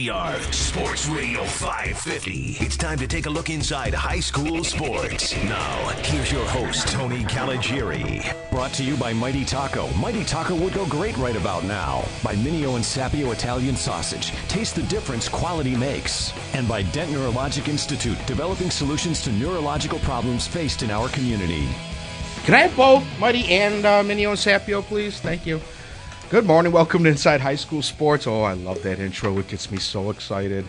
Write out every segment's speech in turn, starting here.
WGR Sports Radio 550. It's time to take a look inside high school sports. Now, here's your host, Tony Caligieri. Brought to you by Mighty Taco. Mighty Taco would go great right about now. By Mineo and Sapio Italian Sausage. Taste the difference quality makes. And by Dent Neurologic Institute, developing solutions to neurological problems faced in our community. Can I have both Mighty and uh, Mineo and Sapio, please? Thank you. Good morning. Welcome to Inside High School Sports. Oh, I love that intro. It gets me so excited.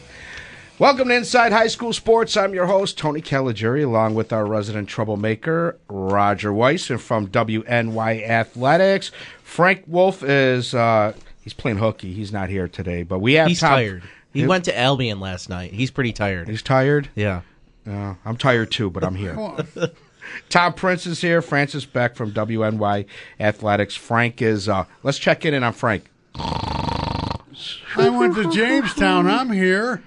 Welcome to Inside High School Sports. I'm your host, Tony Caligieri, along with our resident troublemaker, Roger Weiss, and from WNY Athletics. Frank Wolf is uh, he's playing hooky. He's not here today, but we have He's Tom- tired. He went to Albion last night. He's pretty tired. He's tired. Yeah. Uh, I'm tired too, but I'm here. Tom Prince is here. Francis Beck from WNY Athletics. Frank is. Uh, let's check in on Frank. I went to Jamestown. I'm here.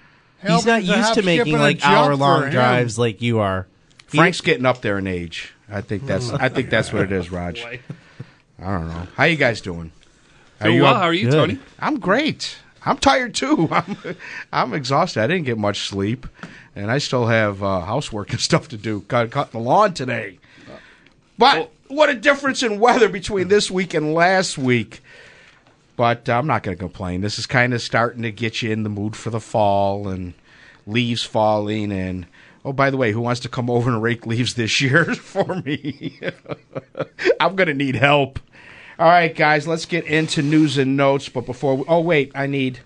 He's not used to making like hour long drives like you are. Frank's getting up there in age. I think that's. I think that's what it is, Raj. I don't know. How you guys doing? Doing well. up- How are you, Good. Tony? I'm great. I'm tired too. I'm, I'm exhausted. I didn't get much sleep, and I still have uh, housework and stuff to do. Cut cutting the lawn today. But what a difference in weather between this week and last week. But I'm not going to complain. This is kind of starting to get you in the mood for the fall and leaves falling. And oh, by the way, who wants to come over and rake leaves this year for me? I'm going to need help. All right, guys, let's get into news and notes. But before, we, oh wait, I need.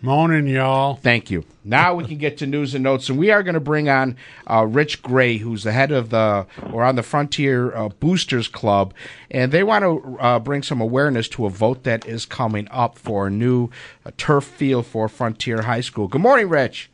Morning, y'all. Thank you. Now we can get to news and notes, and we are going to bring on uh, Rich Gray, who's the head of the or on the Frontier uh, Boosters Club, and they want to uh, bring some awareness to a vote that is coming up for a new uh, turf field for Frontier High School. Good morning, Rich.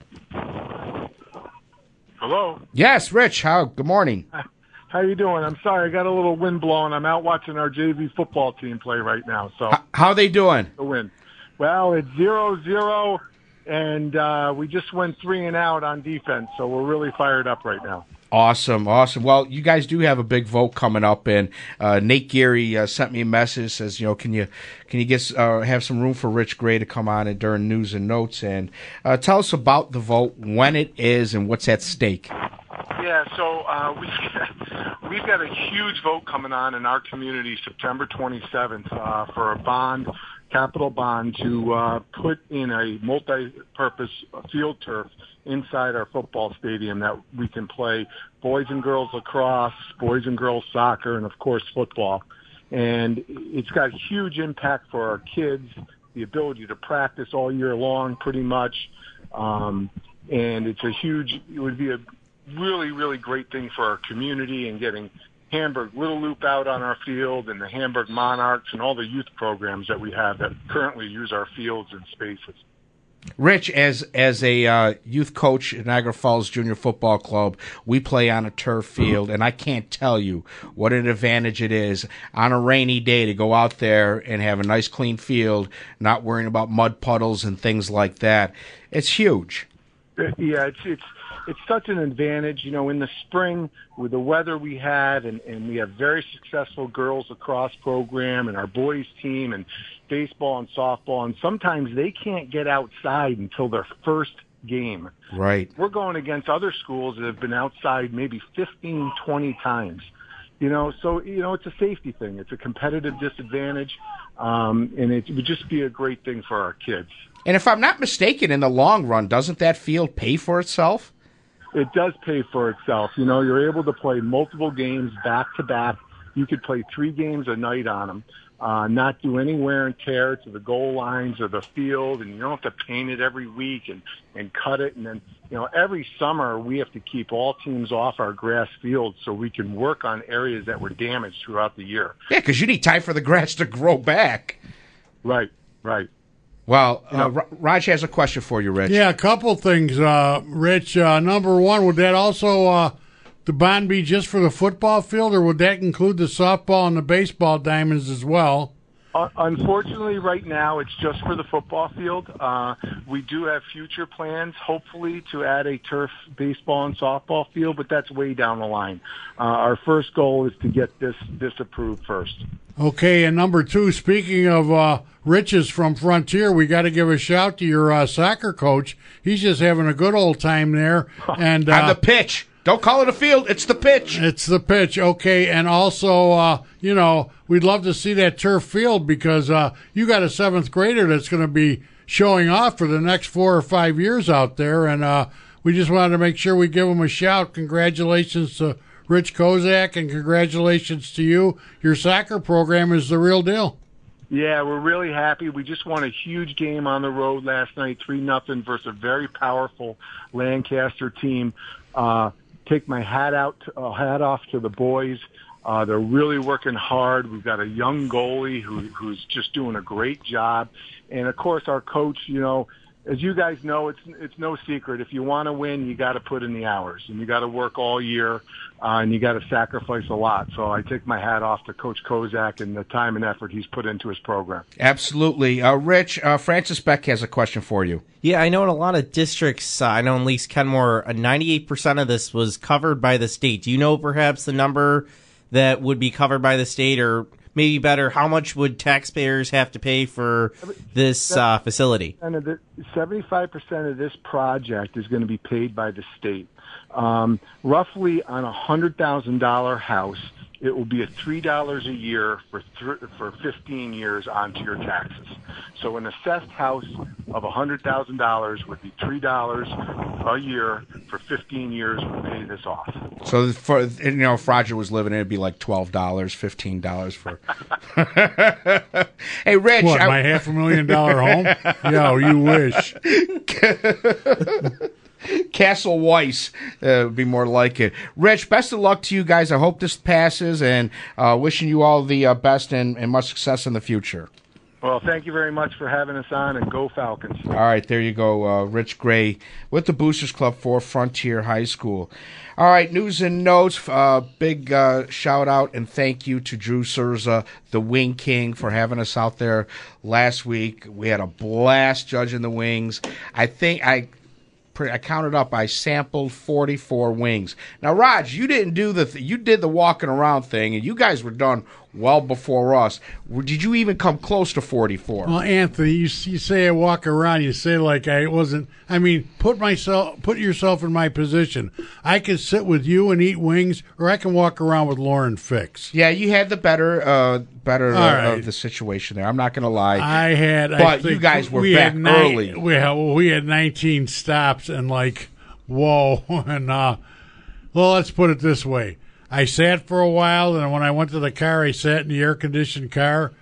Hello. Yes, Rich. How? Good morning. How are you doing? I'm sorry, I got a little wind blowing. I'm out watching our JV football team play right now. So how, how they doing? the win. Well, it's zero zero, and uh, we just went three and out on defense. So we're really fired up right now. Awesome, awesome. Well, you guys do have a big vote coming up, and uh, Nate Geary uh, sent me a message says, you know, can you can you get uh, have some room for Rich Gray to come on and during news and notes and uh, tell us about the vote, when it is, and what's at stake. Yeah, so uh, we we've got a huge vote coming on in our community September 27th uh, for a bond, capital bond, to uh, put in a multi-purpose field turf inside our football stadium that we can play boys and girls lacrosse, boys and girls soccer, and of course football. And it's got huge impact for our kids, the ability to practice all year long, pretty much. Um, and it's a huge. It would be a really, really great thing for our community and getting Hamburg Little Loop out on our field and the Hamburg Monarchs and all the youth programs that we have that currently use our fields and spaces. Rich, as as a uh, youth coach at Niagara Falls Junior Football Club, we play on a turf field, and I can't tell you what an advantage it is on a rainy day to go out there and have a nice clean field, not worrying about mud puddles and things like that. It's huge. Yeah, it's it's it's such an advantage. You know, in the spring with the weather we had, and and we have very successful girls lacrosse program and our boys team and baseball and softball, and sometimes they can't get outside until their first game. Right. We're going against other schools that have been outside maybe 15, 20 times. You know, so you know it's a safety thing. It's a competitive disadvantage, um, and it would just be a great thing for our kids. And if I'm not mistaken, in the long run, doesn't that field pay for itself? It does pay for itself. You know, you're able to play multiple games back to back. You could play three games a night on them, uh, not do any wear and tear to the goal lines or the field, and you don't have to paint it every week and and cut it. And then, you know, every summer we have to keep all teams off our grass fields so we can work on areas that were damaged throughout the year. Yeah, because you need time for the grass to grow back. Right, right. Well, uh, Ra- Raj has a question for you, Rich. Yeah, a couple things, uh, Rich. Uh, number one, would that also uh, the bond be just for the football field, or would that include the softball and the baseball diamonds as well? Uh, unfortunately, right now it's just for the football field. Uh, we do have future plans, hopefully, to add a turf baseball and softball field, but that's way down the line. Uh, our first goal is to get this this approved first. Okay, and number two, speaking of uh, riches from Frontier, we got to give a shout to your uh, soccer coach. He's just having a good old time there, and On uh, the pitch. Don't call it a field. It's the pitch. It's the pitch, okay. And also, uh, you know, we'd love to see that turf field because uh, you got a seventh grader that's going to be showing off for the next four or five years out there. And uh, we just wanted to make sure we give him a shout. Congratulations to Rich Kozak and congratulations to you. Your soccer program is the real deal. Yeah, we're really happy. We just won a huge game on the road last night, three nothing versus a very powerful Lancaster team. Uh, take my hat out, uh, hat off to the boys. Uh, they're really working hard. We've got a young goalie who, who's just doing a great job, and of course our coach. You know, as you guys know, it's it's no secret. If you want to win, you got to put in the hours, and you got to work all year, uh, and you got to sacrifice a lot. So I take my hat off to Coach Kozak and the time and effort he's put into his program. Absolutely. Uh, Rich, uh, Francis Beck has a question for you. Yeah, I know in a lot of districts, uh, I know in Least Kenmore, uh, 98% of this was covered by the state. Do you know perhaps the number that would be covered by the state, or maybe better, how much would taxpayers have to pay for this uh, facility? And the- 75% of this project is going to be paid by the state. Um, roughly on a $100,000 house, it will be at $3 a year for, th- for 15 years onto your taxes. So an assessed house of $100,000 would be $3 a year for 15 years would pay this off. So for you know, if Roger was living, it'd be like twelve dollars, fifteen dollars for. hey, Rich, What, I- my half a million dollar home? yeah, you wish. Castle Weiss uh, would be more like it. Rich, best of luck to you guys. I hope this passes, and uh, wishing you all the uh, best and, and much success in the future. Well, thank you very much for having us on, and go Falcons. All right, there you go, uh, Rich Gray with the Boosters Club for Frontier High School. All right, news and notes. Uh, big uh, shout out and thank you to Drew Cerza, the Wing King, for having us out there last week. We had a blast judging the wings. I think I. I counted up. I sampled forty-four wings. Now, Raj, you didn't do the. Th- you did the walking around thing, and you guys were done well before us. Did you even come close to forty-four? Well, Anthony, you, you say I walk around. You say like I wasn't. I mean, put myself, put yourself in my position. I could sit with you and eat wings, or I can walk around with Lauren Fix. Yeah, you had the better, uh, better uh, right. of the situation there. I'm not going to lie. I had, I but you guys were we back nine- early. We had, we had 19 stops and like, whoa, and uh, well, let's put it this way. I sat for a while, and when I went to the car, I sat in the air conditioned car.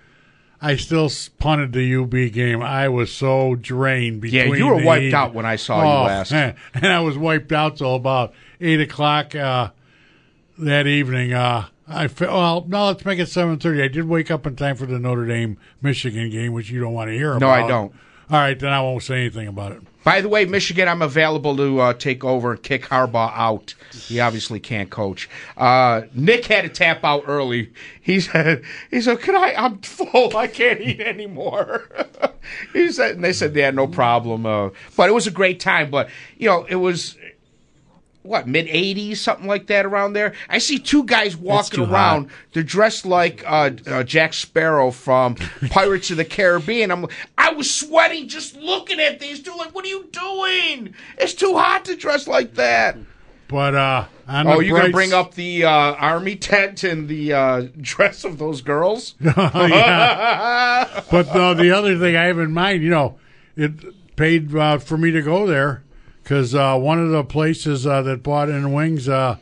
I still punted the UB game. I was so drained. Yeah, you were wiped out when I saw you Oh, last. And I was wiped out till about eight o'clock uh, that evening. Uh, I fe- well, no, let's make it seven thirty. I did wake up in time for the Notre Dame Michigan game, which you don't want to hear about. No, I don't. All right, then I won't say anything about it. By the way, Michigan, I'm available to uh, take over and kick Harbaugh out. He obviously can't coach. Uh, Nick had to tap out early. He said, "He said, can I? I'm full. I can't eat anymore." he said, and they said, "Yeah, no problem." Uh, but it was a great time. But you know, it was what mid '80s, something like that, around there. I see two guys walking around. hot. They're dressed like uh, uh, Jack Sparrow from Pirates of the Caribbean. I'm, I was sweating just looking at these two. Like, what are you doing? It's too hot to dress like that. But uh, Oh, you're gonna bring up the uh, army tent and the uh, dress of those girls? But no, the other thing I have in mind, you know, it paid uh, for me to go there because uh, one of the places uh, that bought in wings, uh,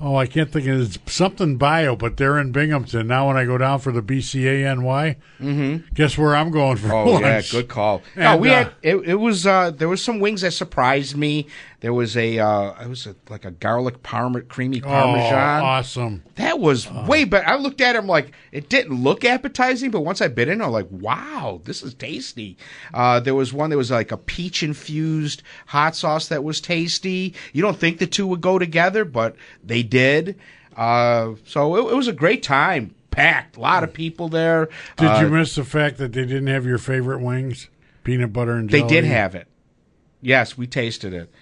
oh, I can't think of it. It's something bio, but they're in Binghamton. Now, when I go down for the BCANY, mm-hmm. guess where I'm going for Oh yeah, lunch? good call. no, we uh, had it. It was uh, there was some wings that surprised me. There was a uh, it was a, like a garlic parma creamy Oh, parmesan. awesome. That was way better. I looked at it, I'm like, it didn't look appetizing, but once I bit in, I'm like, wow, this is tasty. Uh, there was one that was like a peach infused hot sauce that was tasty. You don't think the two would go together, but they did. Uh, so it, it was a great time. packed. A lot of people there. Did Uh, you miss the fact that they didn't have your favorite wings? Peanut butter and jelly? They did have it. Yes, we tasted it.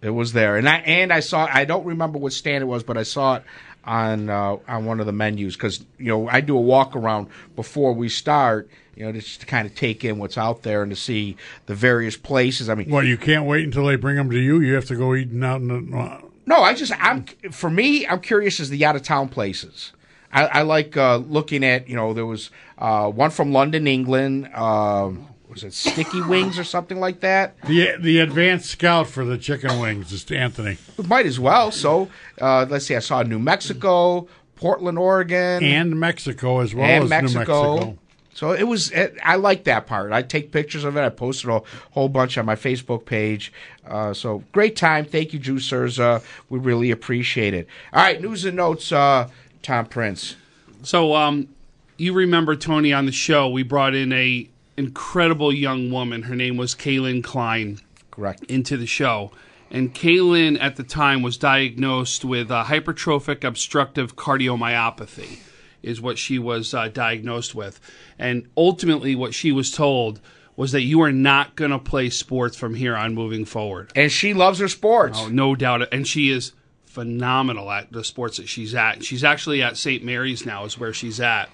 It was there, and I and I saw. I don't remember what stand it was, but I saw it on uh, on one of the menus because you know I do a walk around before we start. You know, just to kind of take in what's out there and to see the various places. I mean, What, you can't wait until they bring them to you? You have to go eating out in the. No, I just I'm for me I'm curious as the out of town places. I, I like uh, looking at you know there was uh, one from London, England. Um, was it Sticky Wings or something like that? The the advanced scout for the chicken wings is Anthony. Might as well. So uh, let's see. I saw New Mexico, Portland, Oregon, And Mexico as well and as Mexico. New Mexico. So it was. It, I like that part. I take pictures of it. I posted a whole bunch on my Facebook page. Uh, so great time. Thank you, juicers. Uh, we really appreciate it. All right, news and notes. Uh, Tom Prince. So, um, you remember Tony on the show? We brought in a incredible young woman. Her name was Kaylin Klein Correct. into the show, and Kaylin at the time was diagnosed with uh, hypertrophic obstructive cardiomyopathy, is what she was uh, diagnosed with, and ultimately what she was told was that you are not going to play sports from here on moving forward. And she loves her sports. Oh, no doubt. And she is phenomenal at the sports that she's at. She's actually at St. Mary's now, is where she's at.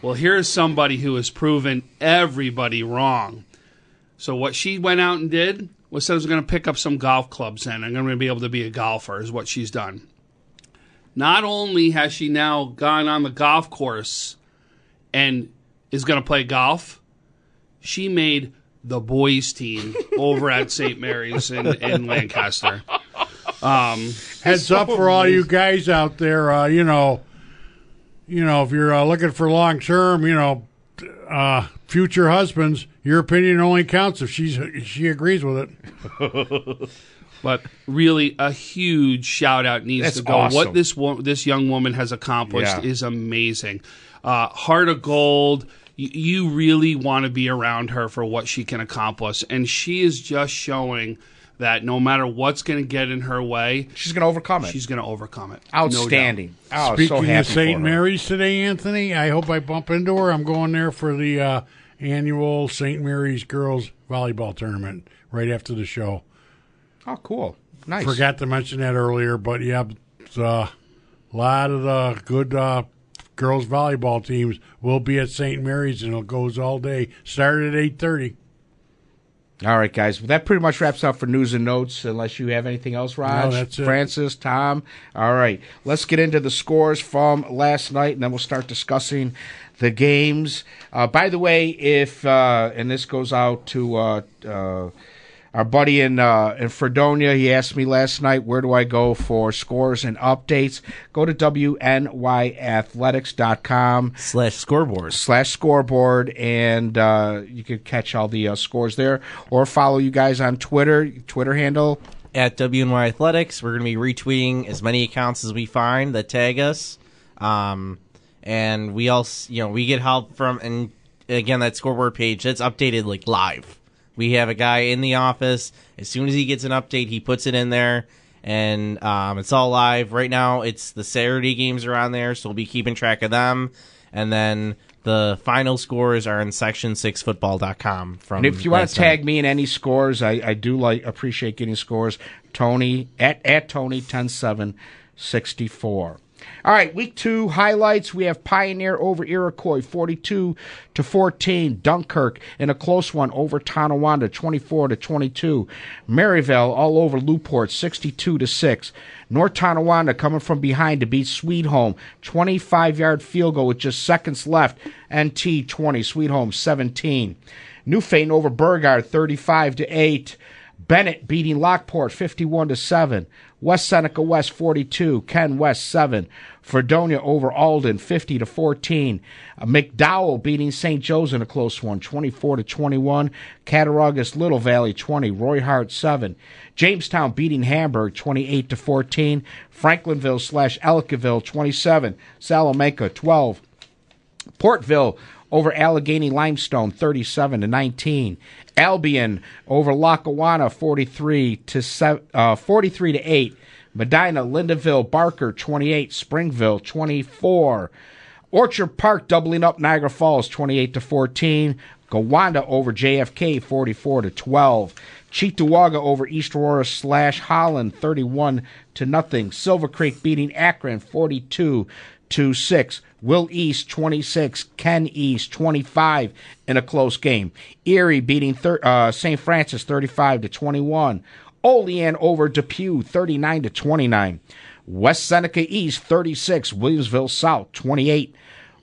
Well, here's somebody who has proven everybody wrong. So, what she went out and did was said, I was going to pick up some golf clubs and I'm going to be able to be a golfer, is what she's done. Not only has she now gone on the golf course and is going to play golf, she made the boys' team over at St. Mary's in, in Lancaster. Heads up for all you guys out there. Uh, you know, you know, if you're uh, looking for long term, you know, uh, future husbands, your opinion only counts if she's she agrees with it. But really, a huge shout out needs That's to go. awesome. What this wo- this young woman has accomplished Yeah. is amazing. Uh, heart of gold. Y- You really want to be around her for what she can accomplish, and she is just showing that no matter what's going to get in her way, She's going to overcome it. she's going to overcome it. No outstanding. oh, Speaking so happy of St. Mary's today, Anthony, I hope I bump into her. I'm going there for the uh, annual St. Mary's girls volleyball tournament right after the show. Oh, cool. Nice. Forgot to mention that earlier, but yeah, it's, uh, a lot of the good uh, girls volleyball teams will be at St. Mary's, and it goes all day. Started at eight thirty. All right, guys. Well, that pretty much wraps up for news and notes. Unless you have anything else, Raj, it. Francis, Tom. All right, let's get into the scores from last night, and then we'll start discussing the games. Uh, by the way, if uh, and this goes out to uh, uh, our buddy in uh, in Fredonia, he asked me last night, where do I go for scores and updates? Go to wnYathletics.com slash scoreboard. slash scoreboard, and uh, you can catch all the uh, scores there, or follow you guys on Twitter. Twitter handle. At WNY Athletics, we're going to be retweeting as many accounts as we find that tag us. Um, and we also, you know, we get help from, and again, that scoreboard page, that's updated like live. We have a guy in the office. As soon as he gets an update, he puts it in there, and um, it's all live. Right now, it's the Saturday games are on there, so we'll be keeping track of them. And then the final scores are in section6football.com. From And if you want to tag me in any scores, I, I do like appreciate getting scores. Tony at at Tony ten seven sixty four. All right, week two highlights. We have Pioneer over Iroquois, forty-two to fourteen. Dunkirk in a close one over Tonawanda, twenty-four to twenty-two. Maryvale all over Newport, sixty-two to six. North Tonawanda coming from behind to beat Sweet Home, twenty-five yard field goal with just seconds left. NT twenty, Sweet Home seventeen. Newfane over Burgard, thirty-five to eight. Bennett beating Lockport 51 to 7. West Seneca West 42, Ken West 7. Fredonia over Alden 50 to 14. Uh, McDowell beating St. Joe's in a close one 24 to 21. Cattaraugus Little Valley 20, Roy Hart 7. Jamestown beating Hamburg 28 to 14. Franklinville slash Ellicottville 27. Salamanca 12. Portville over Allegany Limestone 37 to 19. Albion over Lackawanna 43 to se- uh, 43 to 8. Medina, Lyndonville, Barker 28, Springville 24. Orchard Park doubling up Niagara Falls 28 to 14. Gowanda over JFK 44 to 12. Cheektowaga over East Aurora slash Holland 31 to nothing. Silver Creek beating Akron 42 to 6. Will East 26, Ken East 25 in a close game. Erie beating thir- uh, St. Francis 35 to 21. Olean over Depew 39 to 29. West Seneca East 36, Williamsville South 28.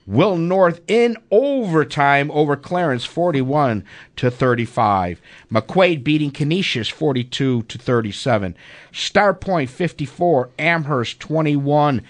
Will North in overtime over Clarence 41 to 35. McQuaid beating Canisius 42 to 37. Starpoint 54, Amherst 21.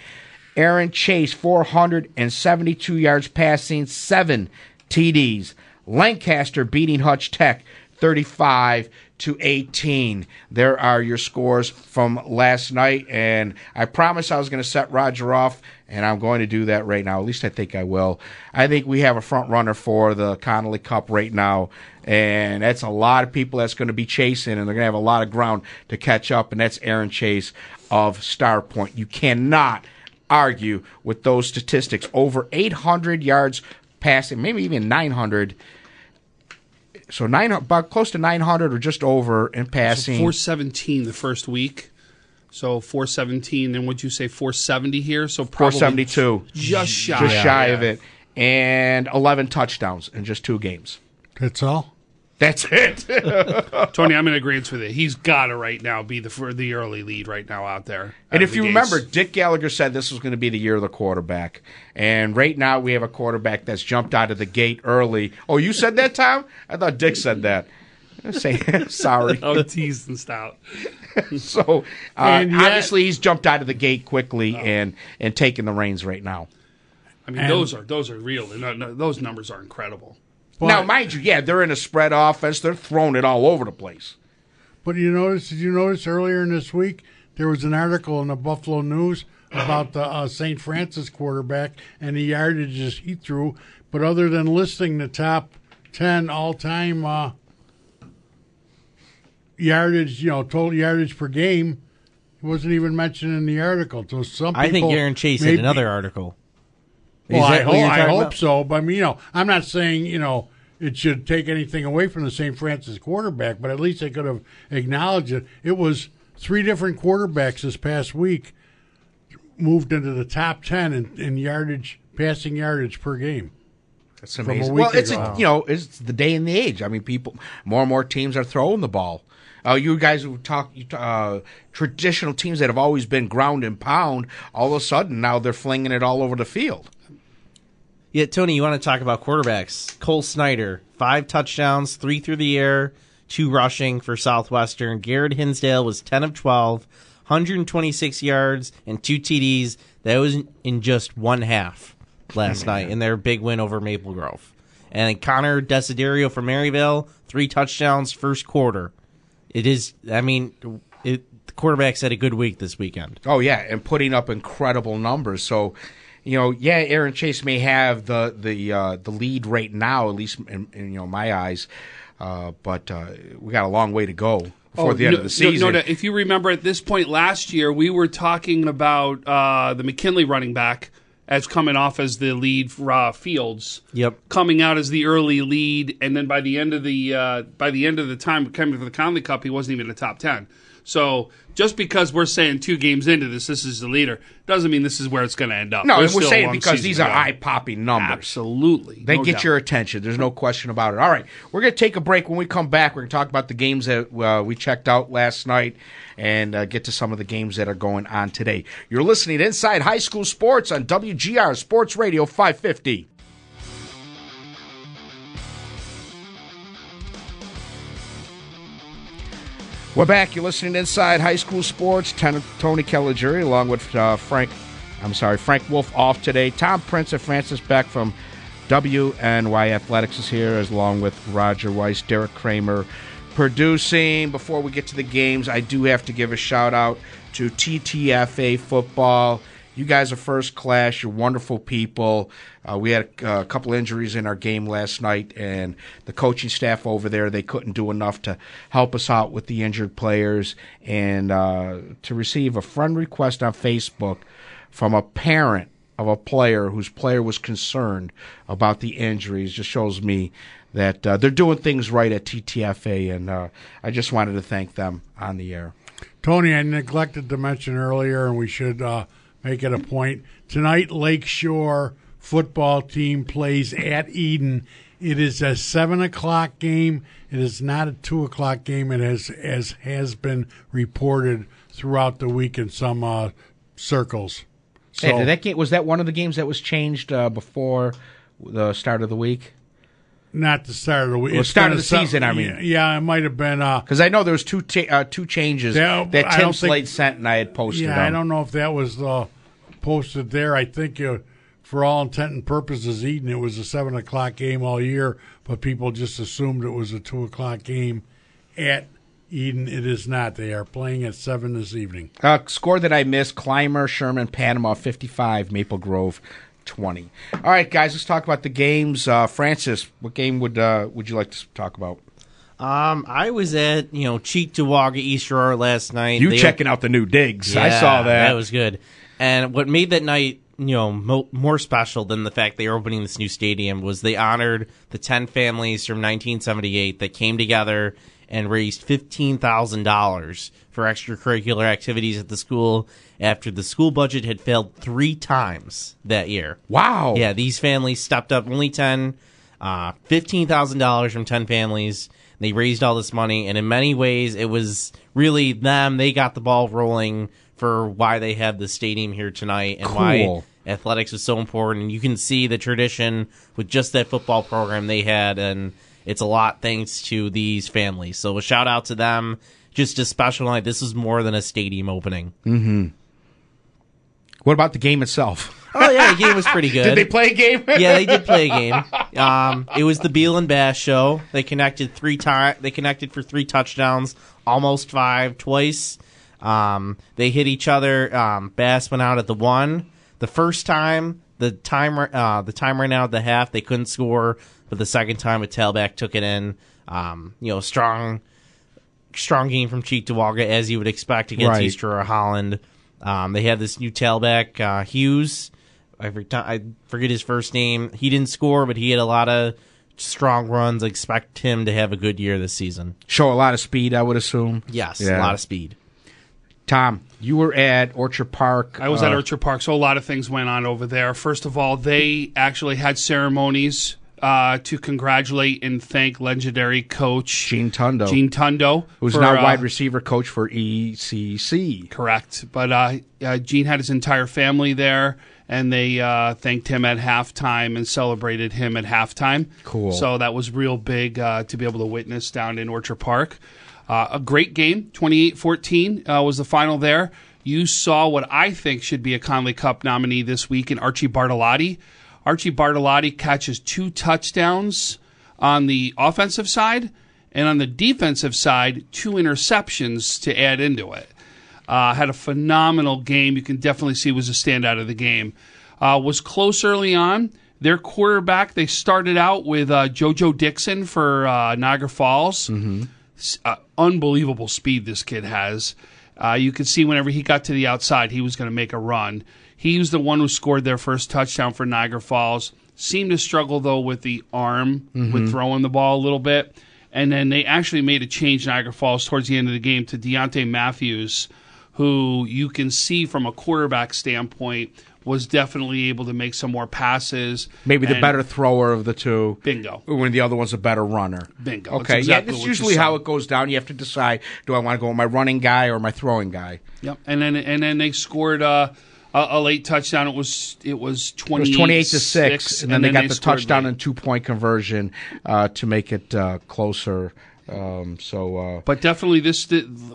Aaron Chase 472 yards passing, 7 TDs. Lancaster beating Hutch Tech 35 to 18. There are your scores from last night, and I promised I was going to set Roger off, and I'm going to do that right now. At least I think I will. I think we have a front runner for the Connolly Cup right now, and that's a lot of people that's going to be chasing, and they're going to have a lot of ground to catch up, and that's Aaron Chase of Starpoint. You cannot argue with those statistics. Over 800 yards passing, maybe even 900 so nine about close to 900 or just over in passing. So 417 the first week. So 417, then would you say 470 here? So probably 472, just shy, just shy yeah. of it, and 11 touchdowns in just two games. That's all. That's it. Tony, I'm in agreement with it. He's got to right now be the for the early lead right now out there. and out if of you the remember. Dick Gallagher said this was going to be the year of the quarterback, and right now we have a quarterback that's jumped out of the gate early. Oh, you said that, Tom? I thought Dick said that. Say sorry. oh, teased and stout. so uh, And yet- obviously he's jumped out of the gate quickly and and taking the reins right now. I mean, those are those are real. Those numbers are incredible. Now, mind you, yeah, they're in a spread offense. They're throwing it all over the place. But you notice? Did you notice earlier in this week there was an article in the Buffalo News about the uh, St. Francis quarterback and the yardages he threw. But other than listing the top ten all-time uh, yardage, you know, total yardage per game, it wasn't even mentioned in the article. So some people I think Aaron Chase had another article. Well, I, that hope, I hope about? so. But I mean, you know, I'm not saying you know it should take anything away from the St. Francis quarterback, but at least they could have acknowledged it. It was three different quarterbacks this past week moved into the top ten in, in yardage, passing yardage per game. That's a amazing. week well, it's ago. a, you know it's the day and the age. I mean, people more and more teams are throwing the ball. Uh, you guys who talk uh, traditional teams that have always been ground and pound, all of a sudden now they're flinging it all over the field. Yeah, Tony, you want to talk about quarterbacks? Cole Snyder, five touchdowns, three through the air, two rushing for Southwestern. Garrett Hinsdale was 10 of 12, 126 yards, and two TDs. That was in just one half last night in their big win over Maple Grove. And Connor Desiderio from Maryvale, three touchdowns, first quarter. It is, I mean, it, the quarterbacks had a good week this weekend. Oh yeah, and putting up incredible numbers. So, you know, yeah, Aaron Chase may have the the uh, the lead right now, at least in, in you know my eyes, uh, but uh, we got a long way to go before the end Oh, no, of the season. No, no, if you remember at this point last year, we were talking about uh, the McKinley running back as coming off as the lead for uh, Fields. Yep. Coming out as the early lead, and then by the end of the uh, by the end of the time coming for the Connolly Cup, he wasn't even in the top ten. So just because we're saying two games into this, this is the leader, doesn't mean this is where it's going to end up. no, There's and we're saying because these are eye popping numbers. Absolutely, They no get doubt. your attention. There's no question about it. All right, we're going to take a break. When we come back, we're going to talk about the games that uh, we checked out last night and uh, get to some of the games that are going on today. You're listening to Inside High School Sports on WGR Sports Radio 550. We're back. You're listening to Inside High School Sports. Ten- Tony Caligieri along with uh, Frank, I'm sorry, Frank Wolf off today. Tom Prince and Francis Beck from WNY Athletics is here, as along with Roger Weiss, Derek Kramer producing. Before we get to the games, I do have to give a shout out to TTFA football. You guys are first class. You're wonderful people. Uh, we had a, a couple injuries in our game last night, and the coaching staff over there they couldn't do enough to help us out with the injured players. And uh, to receive a friend request on Facebook from a parent of a player whose player was concerned about the injuries just shows me that uh, they're doing things right at TTFA, and uh, I just wanted to thank them on the air. Tony, I neglected to mention earlier, and we should uh, make it a point. Tonight, Lakeshore football team plays at Eden. It is a seven o'clock game. It is not a two o'clock game. It has as has been reported throughout the week in some uh, circles. So Hey, did that game was that one of the games that was changed uh, before the start of the week? not the start of the week. Well, start of the some- season, I mean. yeah, yeah, it might have been. Uh, Because I know there was two cha- uh, two changes Yeah, that Tim don't think- Slade sent and I had posted. Yeah, I don't know if that was uh, posted there. I think, uh, for all intent and purposes, Eden, it was a seven o'clock game all year, but people just assumed it was a two o'clock game at Eden. It is not. They are playing at seven this evening. Uh, score that I missed: Clymer, Sherman, Panama, fifty-five, Maple Grove, twenty. All right, guys, let's talk about the games. Uh, Francis, what game would uh, would you like to talk about? Um, I was at you know Cheektowaga East Aurora last night. You They- checking out the new digs? I saw that. That was good. And what made that night, you know, mo- more special than the fact they were opening this new stadium was they honored the 10 families from 1978 that came together and raised $15,000 for extracurricular activities at the school after the school budget had failed 3 times that year. wow. Yeah, these families stepped up only 10 uh, $15,000 from 10 families. They raised all this money, and in many ways, it was really them. They got the ball rolling for why they have the stadium here tonight and why athletics is so important. And you can see the tradition with just that football program they had, and it's a lot thanks to these families. So a shout out to them. Just a special night. This is more than a stadium opening. What about the game itself? Oh yeah, the game was pretty good. Did they play a game? yeah, they did play a game. Um, it was the Beal and Bass show. They connected three times. They connected for three touchdowns, almost five twice. Um, they hit each other. Um, Bass went out at the one. The first time, the timer, uh, the time ran out at the half. They couldn't score, but the second time, a tailback took it in. Um, you know, strong, strong game from Cheektowaga as you would expect against Right. East Aurora Holland. Um, they had this new tailback, uh, Hughes. I forget, I forget his first name. He didn't score, but he had a lot of strong runs. I expect him to have a good year this season. Show a lot of speed, I would assume. Yes, Yeah. a lot of speed. Tom, you were at Orchard Park. I was at uh, Orchard Park, so a lot of things went on over there. First of all, they actually had ceremonies uh, to congratulate and thank legendary coach Gene Tundo, Gene Tundo, who's for, now uh, wide receiver coach for ECC. Correct. But uh, uh, Gene had his entire family there, and they uh, thanked him at halftime and celebrated him at halftime. Cool. So that was real big uh, to be able to witness down in Orchard Park. Uh, a great game, 28 14 uh, was the final there. You saw what I think should be a Connolly Cup nominee this week in Archie Bartolotti. Archie Bartolotti catches two touchdowns on the offensive side, and on the defensive side, two interceptions to add into it. Uh, had a phenomenal game. You can definitely see was a standout of the game. Uh, was close early on. Their quarterback, they started out with uh, JoJo Dixon for uh, Niagara Falls. S- Uh, unbelievable speed this kid has. Uh, you could see whenever he got to the outside, he was going to make a run. He was the one who scored their first touchdown for Niagara Falls. Seemed to struggle though with the arm, with throwing the ball a little bit. And then they actually made a change Niagara Falls towards the end of the game to Deontay Matthews, who you can see from a quarterback standpoint was definitely able to make some more passes. Maybe the better thrower of the two. Bingo. When the other one's a better runner. Bingo. That's Okay, exactly yeah, that's usually how it goes down. You have to decide: do I want to go with my running guy or my throwing guy? Yep. And then and then they scored uh, a, a late touchdown. It was it was It was twenty-eight to six, and then they got the touchdown late. and two-point conversion uh, to make it uh, closer. Um, so, uh, But definitely this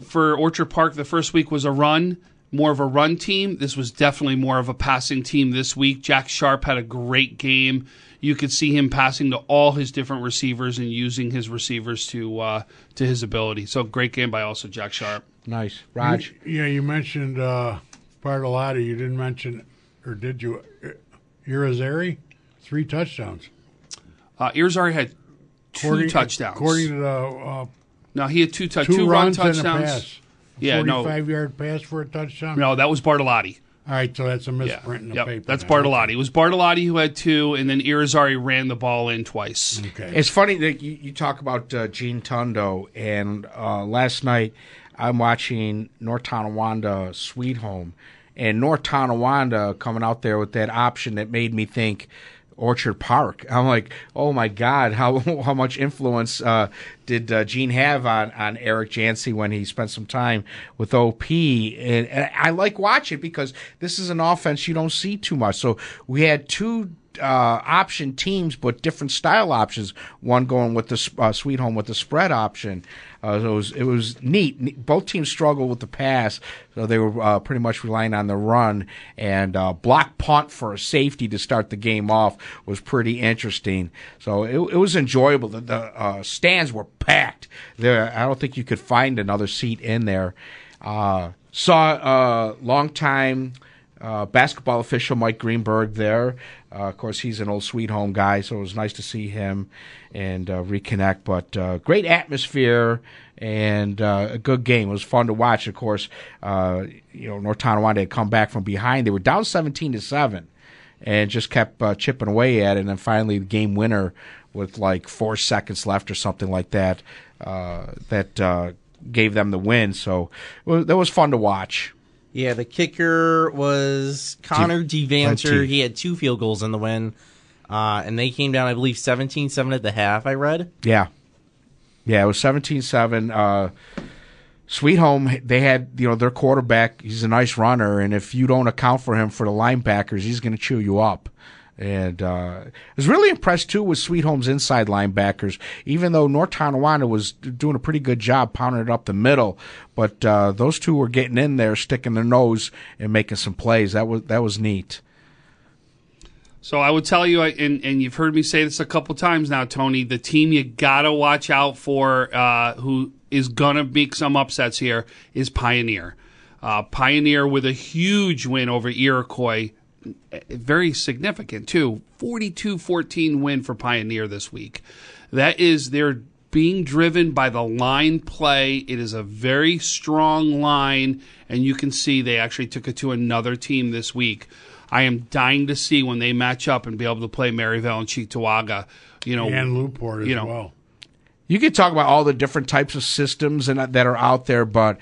for Orchard Park. The first week was a run, more of a run team. This was definitely more of a passing team this week. Jack Sharp had a great game. You could see him passing to all his different receivers and using his receivers to uh, to his ability. So great game by also Jack Sharp. nice, Raj. Yeah, you mentioned uh, Bartolotti. You didn't mention, or did you? Irizarry, three touchdowns. Uh, Irizarry had two According- touchdowns. According to the uh, no, he had two tou- two, two run runs and a touchdowns. Pass. Yeah, no. forty-five yard pass for a touchdown. No, that was Bartolotti. All right, so that's a Yeah, misprint in the yep, paper. that's then. Bartolotti. It was Bartolotti who had two, and then Irizarry ran the ball in twice. Okay. It's funny that you, you talk about uh, Gene Tundo, and uh, last night I'm watching North Tonawanda Sweet Home, and North Tonawanda coming out there with that option that made me think Orchard Park. I'm like, oh my God, how how much influence uh, did uh, Gene have on, on Eric Jancy when he spent some time with OP? And, and I like watching because this is an offense you don't see too much. So we had two uh, option teams, but different style options. One going with the uh, Sweet Home with the spread option. Uh, so it was it was neat. Both teams struggled with the pass, so they were uh, pretty much relying on the run. And uh, block punt for a safety to start the game off was pretty interesting. So it, it was enjoyable. The, the uh, stands were packed. There, I don't think you could find another seat in there. Uh, saw a long time uh, basketball official Mike Greenberg there. Uh, of course, he's an old Sweet Home guy, so it was nice to see him and uh, reconnect. But uh, great atmosphere and uh, a good game. It was fun to watch. Of course, uh, you know North Tonawanda had come back from behind. They were down seventeen to seven, and just kept chipping away at it. And then finally, the game winner with like four seconds left or something like that. That gave them the win. So it that was fun to watch. Yeah, the kicker was Connor DeVanter. He had two field goals in the win. Uh, and they came down, I believe, 17 7 at the half, I read. Yeah. Yeah, it was 17 7. Uh, Sweet Home, they had, you know, their quarterback, he's a nice runner, and if you don't account for him for the linebackers, he's going to chew you up. And uh, I was really impressed, too, with Sweet Home's inside linebackers, even though North Tonawanda was doing a pretty good job pounding it up the middle. But uh, those two were getting in there, sticking their nose and making some plays. That was, that was neat. So I would tell you, and, and you've heard me say this a couple times now, Tony. The team you gotta watch out for, uh, who is gonna make some upsets here, is Pioneer. Uh, Pioneer with a huge win over Iroquois, very significant too. 42-14 win for Pioneer this week. That is they're being driven by the line play. It is a very strong line, and you can see they actually took it to another team this week. I am dying to see when they match up and be able to play Maryvale and Cheektowaga. You know, and Newport as you know, well. You could talk about all the different types of systems and that are out there, but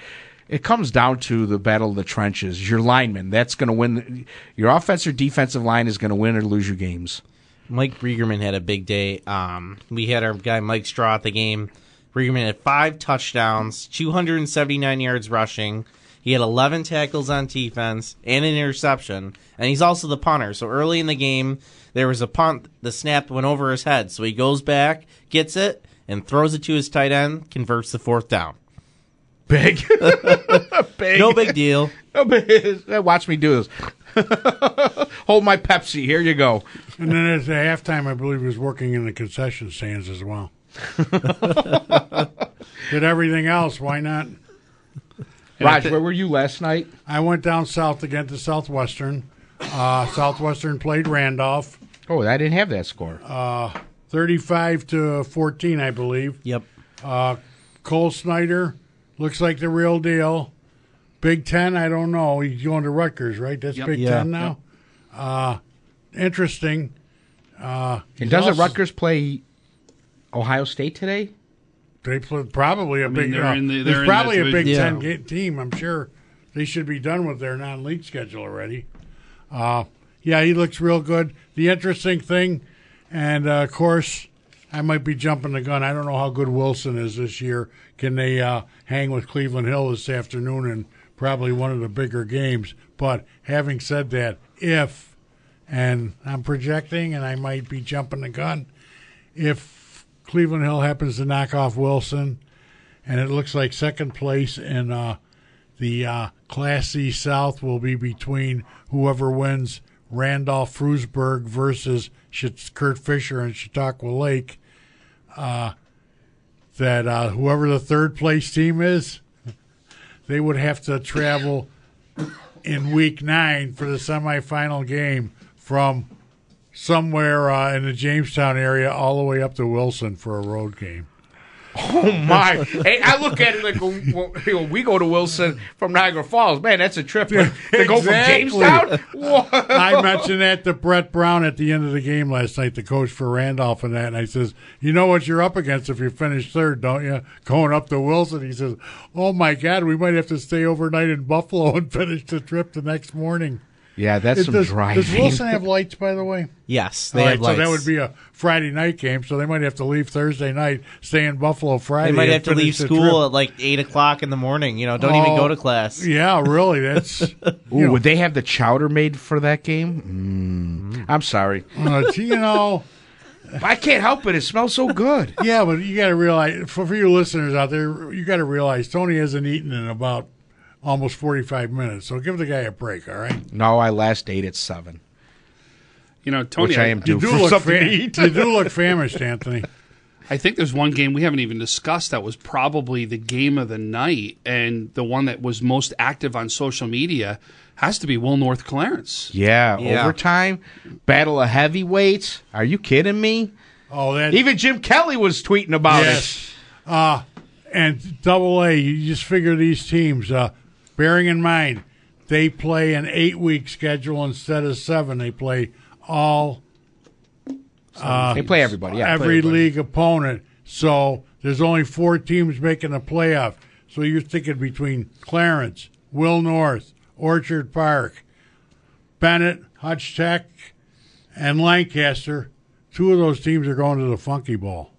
it comes down to the battle of the trenches. Your lineman, that's going to win. Your offense or defensive line is going to win or lose your games. Mike Briegerman had a big day. Um, we had our guy Mike Straw at the game. Briegerman had five touchdowns, 279 yards rushing. He had 11 tackles on defense and an interception, and he's also the punter. So early in the game, there was a punt. The snap went over his head, so he goes back, gets it, and throws it to his tight end, converts the fourth down. Big, big, No big deal. No big- Watch me do this. Hold my Pepsi. Here you go. And then at the halftime, I believe he was working in the concession stands as well. Did everything else. Why not? Raj, where were you last night? I went down south again to Southwestern. Uh, Southwestern played Randolph, Oh, I didn't have that score. thirty-five to fourteen, I believe. Yep. Cole Snyder looks like the real deal. Big Ten, I don't know. He's going to Rutgers, right? That's Yep. Big Yeah. Ten now. Uh, interesting. and doesn't also- Rutgers play Ohio State today? They play probably a big. they're uh, the- they're there's probably a Big division. Ten ga- team. I'm sure they should be done with their non-league schedule already. Uh, yeah, he looks real good. The interesting thing, and uh, of course, I might be jumping the gun. I don't know how good Wilson is this year. Can they uh, hang with Cleveland Hill this afternoon in probably one of the bigger games? But having said that, if and I'm projecting, and I might be jumping the gun, if Cleveland Hill happens to knock off Wilson, and it looks like second place in uh, the uh, Class C South will be between whoever wins Randolph Frewsburg versus Kurt Fisher and Chautauqua Lake. Uh, that uh, whoever the third place team is, they would have to travel in week nine for the semifinal game from somewhere uh, in the Jamestown area all the way up to Wilson for a road game. Oh my! hey, I look at it like when, when we go to Wilson from Niagara Falls. Man, that's a trip. But to go from Exactly. Jamestown. Whoa. I mentioned that to Brett Brown at the end of the game last night, the coach for Randolph, and that. And I says, "You know what you're up against if you finish third, don't you? Going up to Wilson." He says, "Oh my God, we might have to stay overnight in Buffalo and finish the trip the next morning." Yeah, that's It some does, driving. does Wilson have lights, by the way? Yes, they All right, have so that would be a Friday night game, so they might have to leave Thursday night, stay in Buffalo Friday. They might have to leave school trip. at like eight o'clock in the morning. You know, don't even Oh, go to class. Yeah, really. That's Ooh, know, would they have the chowder made for that game? Mm. I'm sorry, uh, you know. I can't help it. It smells so good. Yeah, but you got to realize for, for your listeners out there, you got to realize Tony hasn't eaten in about almost forty five minutes. So give the guy a break, all right? No, I last ate at seven, You know, Tony, which I am I, due You do for look something fa- to eat. you do look famished, Anthony. I think there's one game we haven't even discussed that was probably the game of the night and the one that was most active on social media has to be Will North Clarence. Yeah, Yeah. overtime, battle of heavyweights. Are you kidding me? Oh, that Even Jim Kelly was tweeting about it. yes. Uh, and Double A, you just figure these teams. Uh, bearing in mind, they play an eight week schedule instead of seven. They play all it. Uh, they play everybody. Yeah, play every everybody. league opponent. So there's only four teams making the playoff. So you're thinking between Clarence, Will North, Orchard Park, Bennett, Hutch Tech, and Lancaster. Two of those teams are going to the Funky Bowl.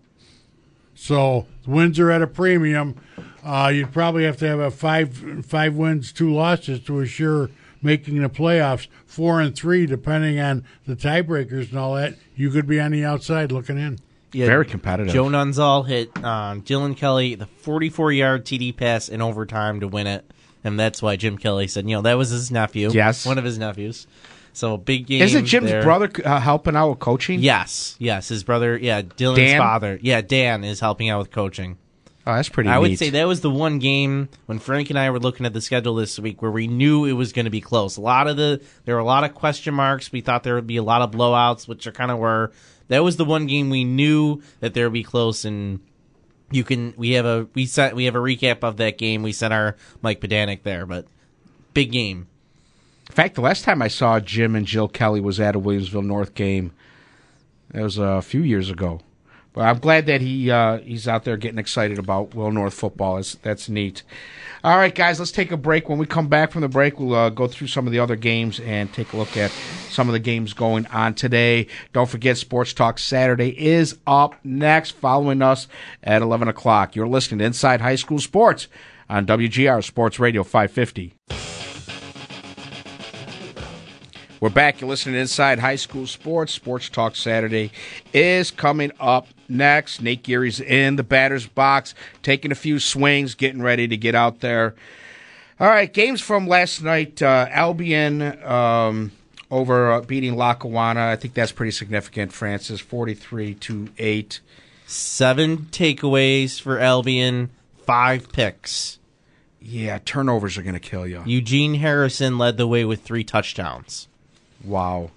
So wins are at a premium. Uh, you'd probably have to have a five five wins, two losses to assure making the playoffs. Four and three, depending on the tiebreakers and all that. You could be on the outside looking in. Yeah, Very competitive. Joe Nunzal hit um, Dylan Kelly the 44 yard TD pass in overtime to win it, and that's why Jim Kelly said, you know, that was his nephew. Yes. one of his nephews. So big game. Isn't Jim's there. brother uh, helping out with coaching? Yes, yes, his brother. Yeah, Dylan's Dan? father. Yeah, Dan is helping out with coaching. Oh, that's pretty. I would say that was the one game when Frank and I were looking at the schedule this week where we knew it was going to be close. A lot of the there were a lot of question marks. We thought there would be a lot of blowouts, which are kind of were. That was the one game we knew that there would be close, and you can we have a we set we have a recap of that game. We sent our Mike Pedanik there, but big game. In fact, the last time I saw Jim and Jill Kelly was at a Williamsville North game. That was a few years ago. But I'm glad that he uh, he's out there getting excited about Will North football. That's, that's neat. All right, guys, let's take a break. When we come back from the break, we'll uh, go through some of the other games and take a look at some of the games going on today. Don't forget, Sports Talk Saturday is up next, following us at 11 o'clock. You're listening to Inside High School Sports on WGR Sports Radio 550. We're back. You're listening to Inside High School Sports. Sports Talk Saturday is coming up next. Nate Geary's in the batter's box, taking a few swings, getting ready to get out there. All right, games from last night. Uh, Albion um, over uh, beating Lackawanna. I think that's pretty significant. Francis, 43 to 8. Seven takeaways for Albion, five picks. Yeah, turnovers are going to kill you. Eugene Harrison led the way with three touchdowns. Wow.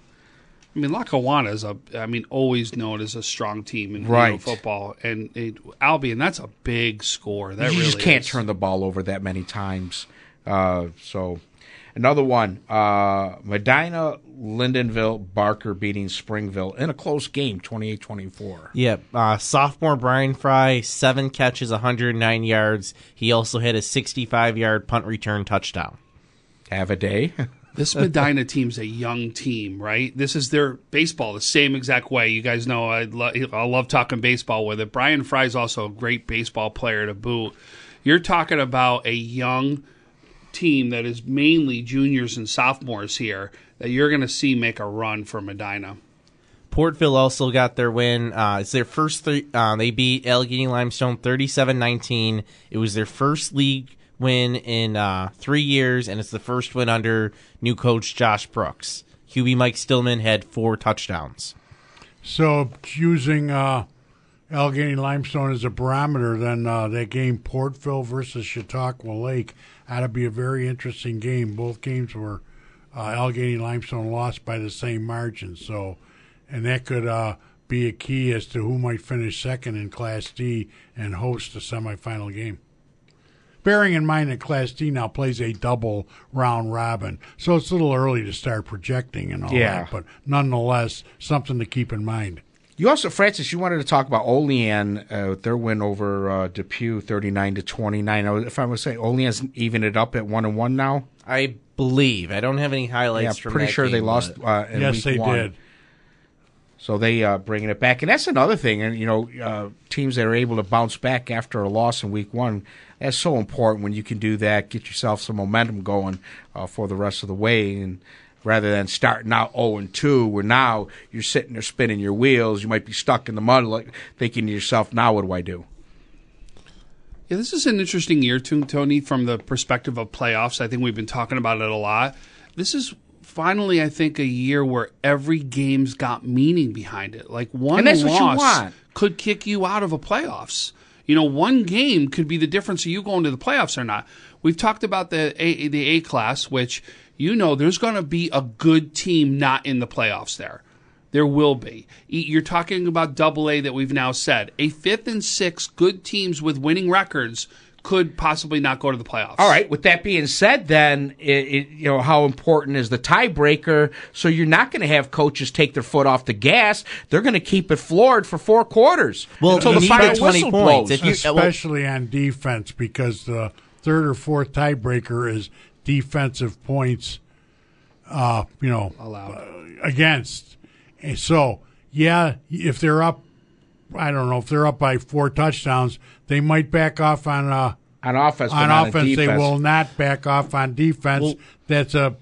I mean, Lackawanna is a, I mean, always known as a strong team in you Right. football. And it, Albion, that's a big score. That you really just can't is. turn the ball over that many times. Uh, so, another one: uh, Medina, Lyndonville, Barker beating Springville in a close game, 28-24. Yeah, uh, sophomore Brian Fry, seven catches, 109 yards. He also had a 65 yard punt return touchdown. Have a day. This Medina team's a young team, right? This is their baseball the same exact way. You guys know I, lo- I love talking baseball with it. Brian Fry's also a great baseball player to boot. You're talking about a young team that is mainly juniors and sophomores here that you're going to see make a run for Medina. Portville also got their win. Uh, it's their first. Th- uh, they beat Allegany Limestone 37-19. It was their first league win in uh, three years, and it's the first win under new coach Josh Brooks. QB Mike Stillman had four touchdowns. So using uh, Allegany Limestone as a barometer, then uh, that game Portville versus Chautauqua Lake ought to be a very interesting game. Both games were uh, Allegany Limestone lost by the same margin, so and that could uh, be a key as to who might finish second in Class D and host the semifinal game. Bearing in mind that Class D now plays a double round robin, so it's a little early to start projecting and all Yeah. that, but nonetheless, something to keep in mind. You also, Francis, you wanted to talk about Olean, uh, their win over uh, Depew, thirty-nine to twenty-nine. I was- If I was saying Olean's even it up at one and one now. I believe. I don't have any highlights Yeah, from pretty that sure they lost. Uh, in yes, week they one. did. So they uh, bringing it back, and that's another thing. And you know, uh, teams that are able to bounce back after a loss in week one, that's so important when you can do that. Get yourself some momentum going uh, for the rest of the way, and rather than starting out zero and two, where now you're sitting there spinning your wheels, you might be stuck in the mud, like thinking to yourself, "Now what do I do?" Yeah, this is an interesting year, Tony, from the perspective of playoffs. I think we've been talking about it a lot. This is finally, I think, a year where every game's got meaning behind it. Like one And that's what you loss could kick you out of a playoffs. You know, one game could be the difference of you going to the playoffs or not. We've talked about the A, the A class, which you know there's going to be a good team not in the playoffs there. There will be. You're talking about double A that we've now said. A fifth and sixth good teams with winning records could possibly not go to the playoffs. All right. With that being said, then it, it, you know how important is the tiebreaker? So you're not going to have coaches take their foot off the gas. They're going to keep it floored for four quarters Well, until you the need final 20 whistle points. blows. You- uh, especially on defense because the third or fourth tiebreaker is defensive points uh you know Allowed. uh, against and so yeah if they're up i don't know if they're up by four touchdowns they might back off on uh on offense, but on not offense they will not back off on defense Well- that's a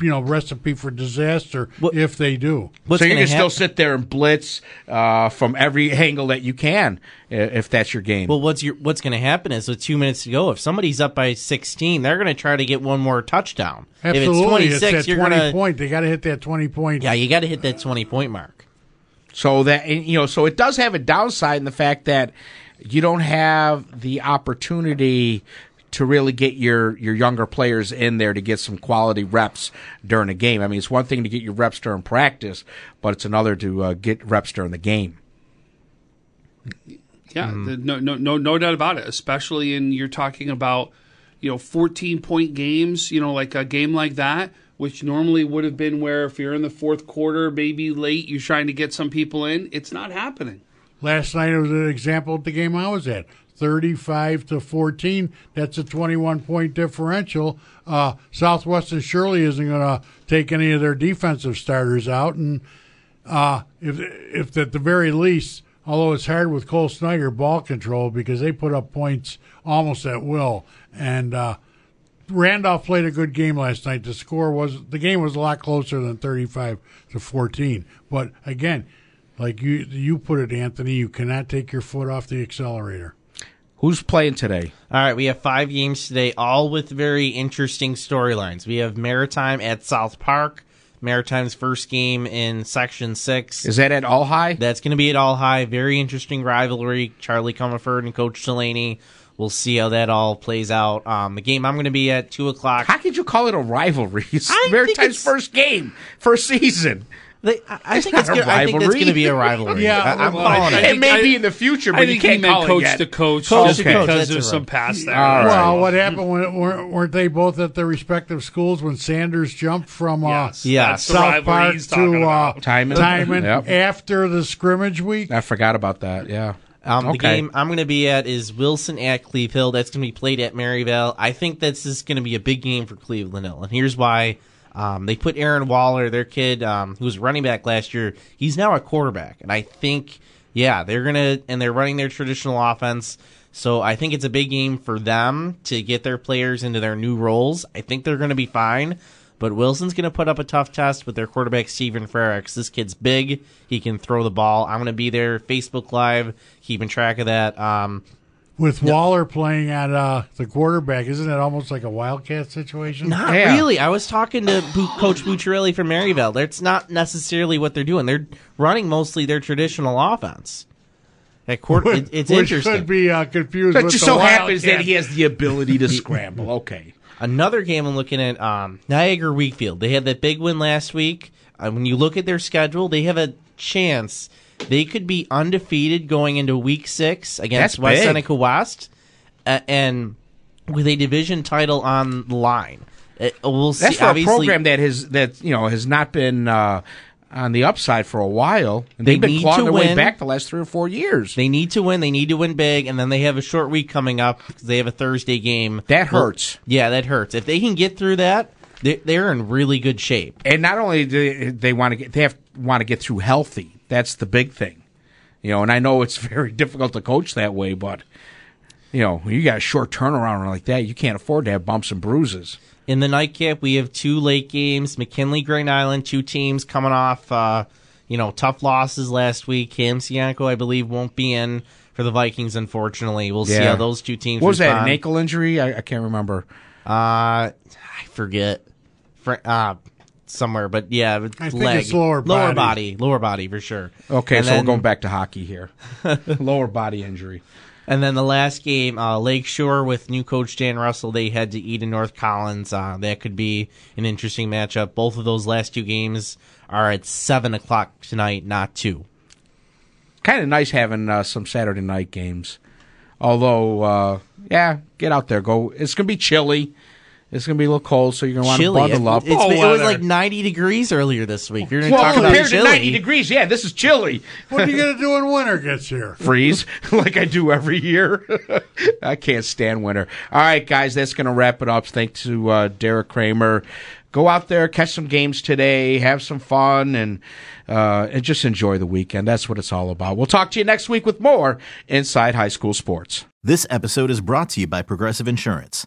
you know recipe for disaster Well- if they do What's so you gonna can still sit there and blitz uh, from every angle that you can if that's your game. Well, what's your what's going to happen is with two minutes to go, if somebody's up by sixteen, they're going to try to get one more touchdown. absolutely If it's twenty it's six, that you're 20 going to point they got to hit that 20 point yeah, you got to hit that twenty point mark. So that and, you know, so it does have a downside in the fact that you don't have the opportunity to really get your your younger players in there to get some quality reps during a game. I mean, it's one thing to get your reps during practice, but it's another to uh, get reps during the game. Yeah, the, no, no, no, no doubt about it. Especially in you're talking about, you know, 14 point games. You know, like a game like that, which normally would have been where if you're in the fourth quarter, maybe late, you're trying to get some people in. It's not happening. Last night was an example of the game I was at. 35 to 14. That's a 21 point differential. Uh, Southwestern surely isn't going to take any of their defensive starters out. And uh, if, if at the very least, although it's hard with Cole Snyder, ball control because they put up points almost at will. And uh, Randolph played a good game last night. The score was the game was a lot closer than 35 to 14. But again, like you you put it, Anthony, you cannot take your foot off the accelerator. Who's playing today? All right, we have five games today, all with very interesting storylines. We have Maritime at South Park. Maritime's first game in Section Six. Is that at All High? That's going to be at all high. Very interesting rivalry. Charlie Comerford and Coach Delaney. We'll see how that all plays out. Um, the game I'm going to be at two o'clock. How could you call it a rivalry? It's I think Maritime's it's- first game, first season. They, I, I think not it's a gonna, I think that's rivalry. going to be a rivalry. Yeah, I, am well, calling it. It may I- be in the future, but I you he can't meant call it coach yet. to coach, Coach just to because that's there's right. some past there. All right. Well, what happened when weren't, weren't they both at their respective schools when Sanders jumped from uh, Yes, Yeah. South rivalry Park to uh, about. Timon? Timon Yep. after the scrimmage week? I forgot about that. Yeah. Um, the game I'm going to be at is Wilson at Cleve Hill. That's going to be played at Maryvale. I think this is going to be a big game for Cleveland Hill, and here's why. Um, they put Aaron Waller, their kid, um, who was running back last year. He's now a quarterback, and I think, yeah, they're gonna and they're running their traditional offense. So I think it's a big game for them to get their players into their new roles. I think they're going to be fine. But Wilson's going to put up a tough test with their quarterback, Stephen Frericks. This kid's big. He can throw the ball. I'm going to be there, Facebook Live, keeping track of that. Um, With Waller playing at uh, the quarterback, isn't it almost like a Wildcat situation? not Yeah. really. I was talking to Bu- Coach Bucciarelli from Maryvale. That's not necessarily what they're doing. They're running mostly their traditional offense. At quarter, it, it's Which interesting. could be uh, confused But with just the so happens that he has the ability to scramble. Okay. Another game I'm looking at, um, Niagara Wheatfield. They had that big win last week. Uh, when you look at their schedule, they have a chance They could be undefeated going into Week Six against That's West big. Seneca West, uh, and with a division title on the line. Uh, we'll see. That's for a program that has that you know has not been uh, on the upside for a while, and They they've been clawing their way back the last three or four years. They need to win. They need to win big, and then they have a short week coming up because they have a Thursday game. That Well, hurts. yeah, that hurts. If they can get through that, they're, they're in really good shape. and not only do they, want to get they have want to get through healthy. That's the big thing, you know. And I know it's very difficult to coach that way, but you know, when you got a short turnaround like that, you can't afford to have bumps and bruises. In the nightcap, we have two late games. McKinley, Grand Island, two teams coming off, uh, you know, tough losses last week. Cam Sianco, I believe, won't be in for the Vikings. Unfortunately, we'll see how those two teams. What was that? An ankle injury? I, I can't remember. Uh, I forget. Fr- uh, somewhere, but yeah, I think leg, it's lower lower body. body, lower body for sure. Okay, And so then- we're going back to hockey here. Lower body injury. And then the last game, uh, Lakeshore with new coach Dan Russell, they head to Eden North Collins. Uh, that could be an interesting matchup. Both of those last two games are at seven o'clock tonight, not two. Kind of nice having uh, some Saturday night games. Although, uh, yeah, get out there. Go. It's gonna be chilly. It's gonna be a little cold, so you're gonna want to bundle up. It's, Oh, it was like ninety degrees earlier this week. You're going to well, talk about compared to 90 degrees, yeah, this is chilly. What are you going to do when winter gets here? freeze like I do every year. I can't stand winter. All right, guys, that's going to wrap it up. Thanks to uh, Derek Kramer. Go out there, catch some games today, have some fun, and uh, and just enjoy the weekend. That's what it's all about. We'll talk to you next week with more Inside High School Sports. This episode is brought to you by Progressive Insurance.